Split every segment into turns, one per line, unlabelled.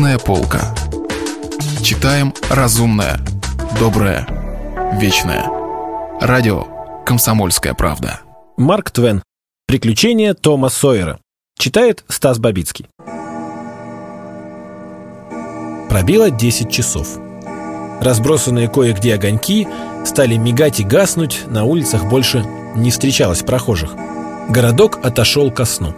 Книжная полка. Читаем разумное, доброе, вечное. Радио «Комсомольская правда».
Марк Твен. Приключения Тома Сойера. Читает Стас Бабицкий. Пробило 10 часов. Разбросанные кое-где огоньки стали мигать и гаснуть, на улицах больше не встречалось прохожих. Городок отошел ко сну,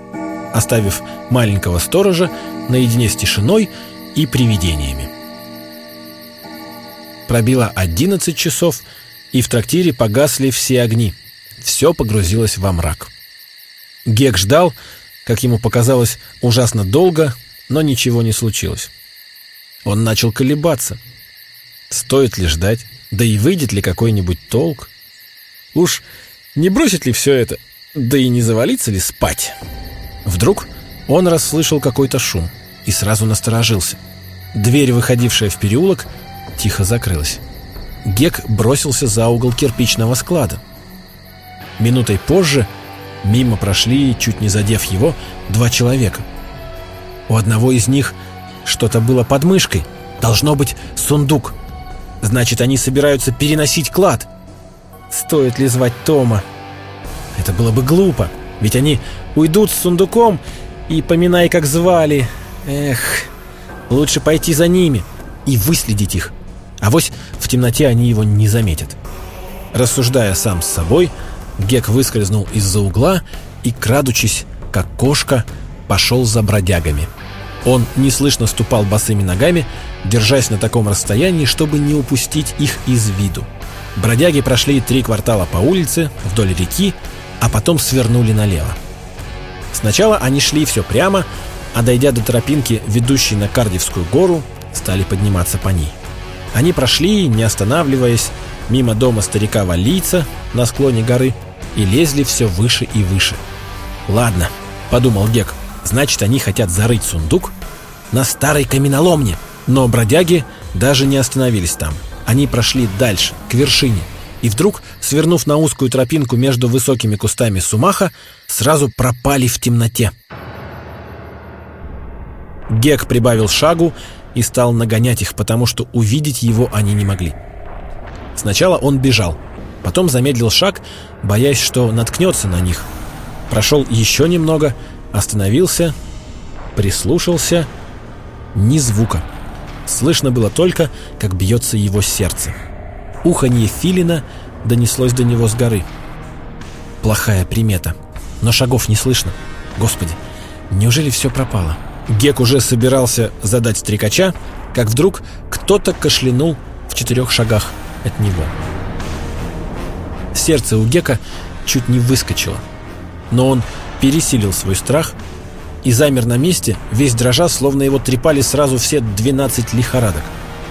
оставив маленького сторожа наедине с тишиной и привидениями. Пробило 11 часов, и в трактире погасли все огни. Все погрузилось во мрак. Гек ждал, как ему показалось, ужасно долго, но ничего не случилось. Он начал колебаться. Стоит ли ждать? Да и выйдет ли какой-нибудь толк? Уж не бросит ли все это? Да и не завалится ли спать? Вдруг он расслышал какой-то шум и сразу насторожился. Дверь, выходившая в переулок, тихо закрылась. Гек бросился за угол кирпичного склада. Минутой позже мимо прошли, чуть не задев его, два человека. У одного из них что-то было под мышкой. Должно быть сундук. Значит, они собираются переносить клад. Стоит ли звать Тома? Это было бы глупо, ведь они уйдут с сундуком и поминай, как звали. Эх, лучше пойти за ними и выследить их. А вось в темноте они его не заметят. Рассуждая сам с собой, Гек выскользнул из-за угла и, крадучись, как кошка, пошел за бродягами. Он неслышно ступал босыми ногами, держась на таком расстоянии, чтобы не упустить их из виду. Бродяги прошли три квартала по улице, вдоль реки, а потом свернули налево. Сначала они шли все прямо, а дойдя до тропинки, ведущей на Кардивскую гору, стали подниматься по ней. Они прошли, не останавливаясь, мимо дома старика Валийца на склоне горы и лезли все выше и выше. «Ладно», — подумал Гек, — «значит, они хотят зарыть сундук на старой каменоломне». Но бродяги даже не остановились там. Они прошли дальше, к вершине, и вдруг, свернув на узкую тропинку между высокими кустами сумаха, сразу пропали в темноте. Гек прибавил шагу и стал нагонять их, потому что увидеть его они не могли. Сначала он бежал, потом замедлил шаг, боясь, что наткнется на них. Прошел еще немного, остановился, прислушался. Ни звука. Слышно было только, как бьется его сердце. Уханье филина донеслось до него с горы. Плохая примета. Но шагов не слышно. Господи, неужели все пропало? Гек уже собирался задать стрекача, как вдруг кто-то кашлянул в четырех шагах от него. Сердце у Гека чуть не выскочило, но он пересилил свой страх и замер на месте, весь дрожа, словно его трепали сразу все 12 лихорадок.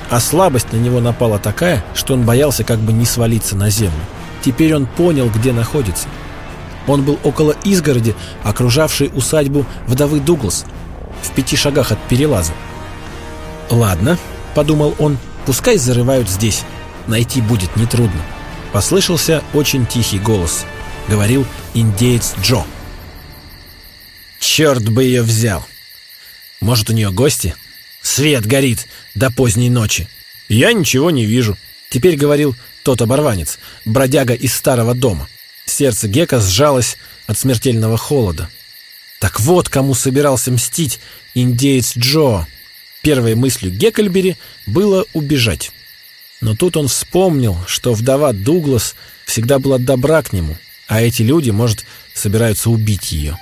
А слабость на него напала такая, что он боялся как бы не свалиться на землю. Теперь он понял, где находится. Он был около изгороди, окружавшей усадьбу вдовы Дуглас, в пяти шагах от перелаза. «Ладно», — подумал он, — «пускай зарывают здесь. Найти будет нетрудно». Послышался очень тихий голос. Говорил индеец Джо. «Черт бы ее взял! Может, у нее гости? Свет горит до поздней ночи. Я ничего не вижу». Теперь говорил тот оборванец, бродяга из старого дома. Сердце Гека сжалось от смертельного холода. Так вот, кому собирался мстить индеец Джо. Первой мыслью Геккельбери было убежать. Но тут он вспомнил, что вдова Дуглас всегда была добра к нему, а эти люди, может, собираются убить ее.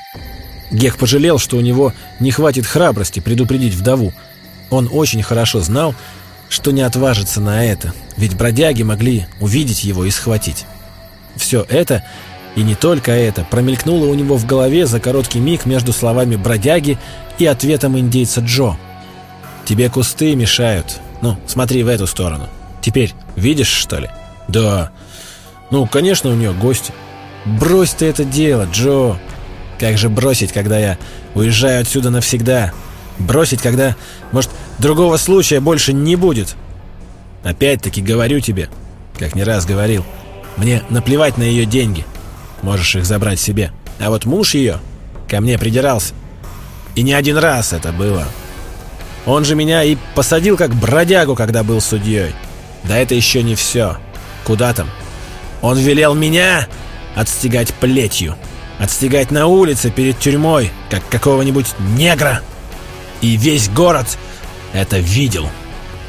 Гек пожалел, что у него не хватит храбрости предупредить вдову. Он очень хорошо знал, что не отважится на это, ведь бродяги могли увидеть его и схватить. Все это, и не только это, промелькнуло у него в голове за короткий миг между словами бродяги и ответом индейца Джо. «Тебе кусты мешают. Ну, смотри в эту сторону. Теперь видишь, что ли?» «Да. Ну, конечно, у нее гости». «Брось ты это дело, Джо. Как же бросить, когда я уезжаю отсюда навсегда?» Бросить, когда, может, другого случая больше не будет. Опять-таки говорю тебе, как не раз говорил, мне наплевать на ее деньги. Можешь их забрать себе. А вот муж ее ко мне придирался. И не один раз это было. Он же меня и посадил как бродягу, когда был судьей. Да это еще не все. Куда там? Он велел меня отстегать плетью. Отстегать на улице перед тюрьмой, как какого-нибудь негра. И весь город это видел.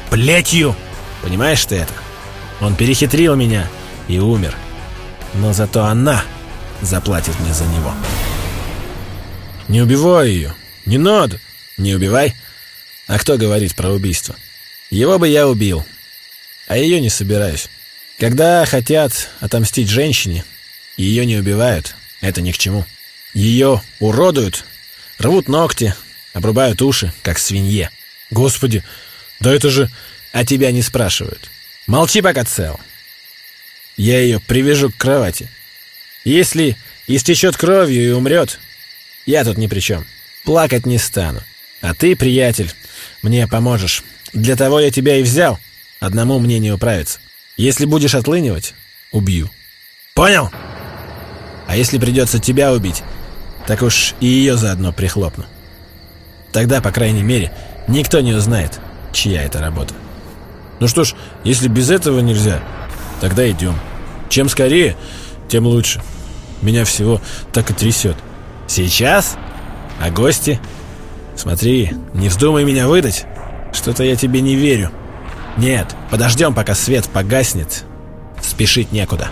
Плетью. Понимаешь ты это? Он перехитрил меня и умер. Но зато она заплатит мне за него. Не убивай ее. Не надо. Не убивай. А кто говорит про убийство? Его бы я убил. А ее не собираюсь. Когда хотят отомстить женщине, ее не убивают. Это ни к чему. Ее уродуют, рвут ногти, обрубают уши, как свинье. Господи, да это же... А тебя не спрашивают. Молчи пока цел. Я ее привяжу к кровати. Если истечет кровью и умрет, я тут ни при чем. Плакать не стану. А ты, приятель, мне поможешь. Для того я тебя и взял. Одному мне не управиться. Если будешь отлынивать, убью. Понял? А если придется тебя убить, так уж и ее заодно прихлопну. Тогда, по крайней мере, никто не узнает, чья это работа. Ну что ж, если без этого нельзя, тогда идем. Чем скорее, тем лучше. Меня всего так и трясет. Сейчас? А гости? Смотри, не вздумай меня выдать. Что-то я тебе не верю. Нет, подождем, пока свет погаснет. Спешить некуда.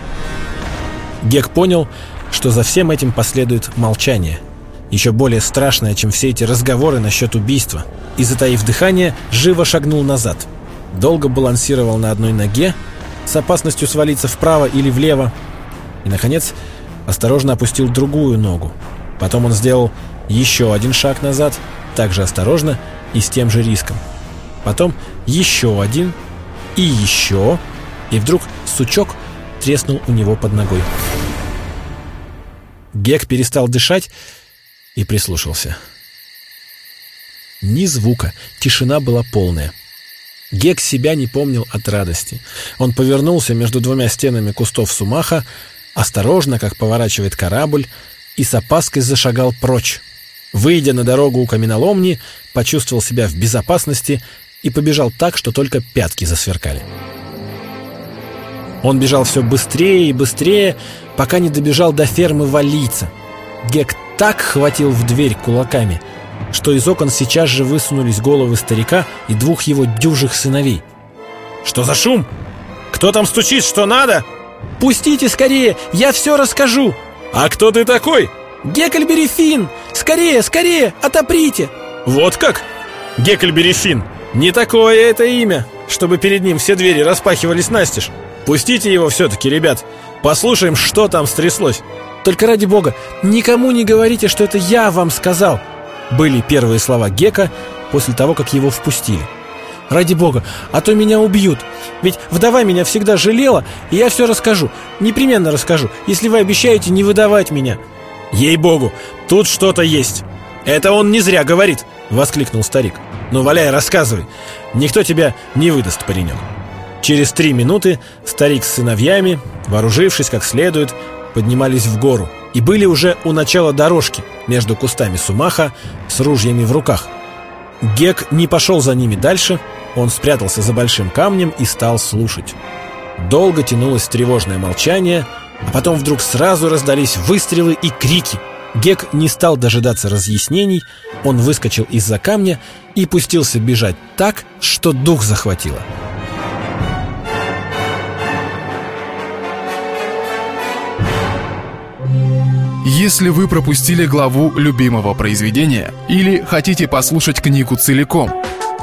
Гек понял, что за всем этим последует молчание. Еще более страшное, чем все эти разговоры насчет убийства. И, затаив дыхание, живо шагнул назад. Долго балансировал на одной ноге, с опасностью свалиться вправо или влево. И, наконец, осторожно опустил другую ногу. Потом он сделал еще один шаг назад, также осторожно и с тем же риском. Потом еще один и еще, и вдруг сучок треснул у него под ногой. Гек перестал дышать и прислушался. Ни звука, тишина была полная. Гек себя не помнил от радости. Он повернулся между двумя стенами кустов сумаха, осторожно, как поворачивает корабль, и с опаской зашагал прочь. Выйдя на дорогу у каменоломни, почувствовал себя в безопасности и побежал так, что только пятки засверкали. Он бежал все быстрее и быстрее, пока не добежал до фермы валийца. Гек так хватил в дверь кулаками, что из окон сейчас же высунулись головы старика и двух его дюжих сыновей. «Что за шум? Кто там стучит? Что надо?» «Пустите скорее, я все расскажу!» «А кто ты такой?»
«Геккельбери Финн! Скорее, скорее, отоприте!»
«Вот как? Геккельбери Финн! Не такое это имя, чтобы перед ним все двери распахивались настежь. Пустите его все-таки, ребят. Послушаем, что там стряслось.
Только ради бога, никому не говорите, что это я вам сказал. Были первые слова Гека после того, как его впустили. Ради бога, а то меня убьют. Ведь вдова меня всегда жалела, и я все расскажу. Непременно расскажу, если вы обещаете не выдавать меня.
Ей-богу, тут что-то есть. Это он не зря говорит, воскликнул старик. Ну, валяй, рассказывай. Никто тебя не выдаст, паренек. Через три минуты старик с сыновьями, вооружившись как следует, поднимались в гору и были уже у начала дорожки между кустами сумаха с ружьями в руках. Гек не пошел за ними дальше, он спрятался за большим камнем и стал слушать. Долго тянулось тревожное молчание, а потом вдруг сразу раздались выстрелы и крики. Гек не стал дожидаться разъяснений, он выскочил из-за камня и пустился бежать так, что дух захватило.
Если вы пропустили главу любимого произведения или хотите послушать книгу целиком,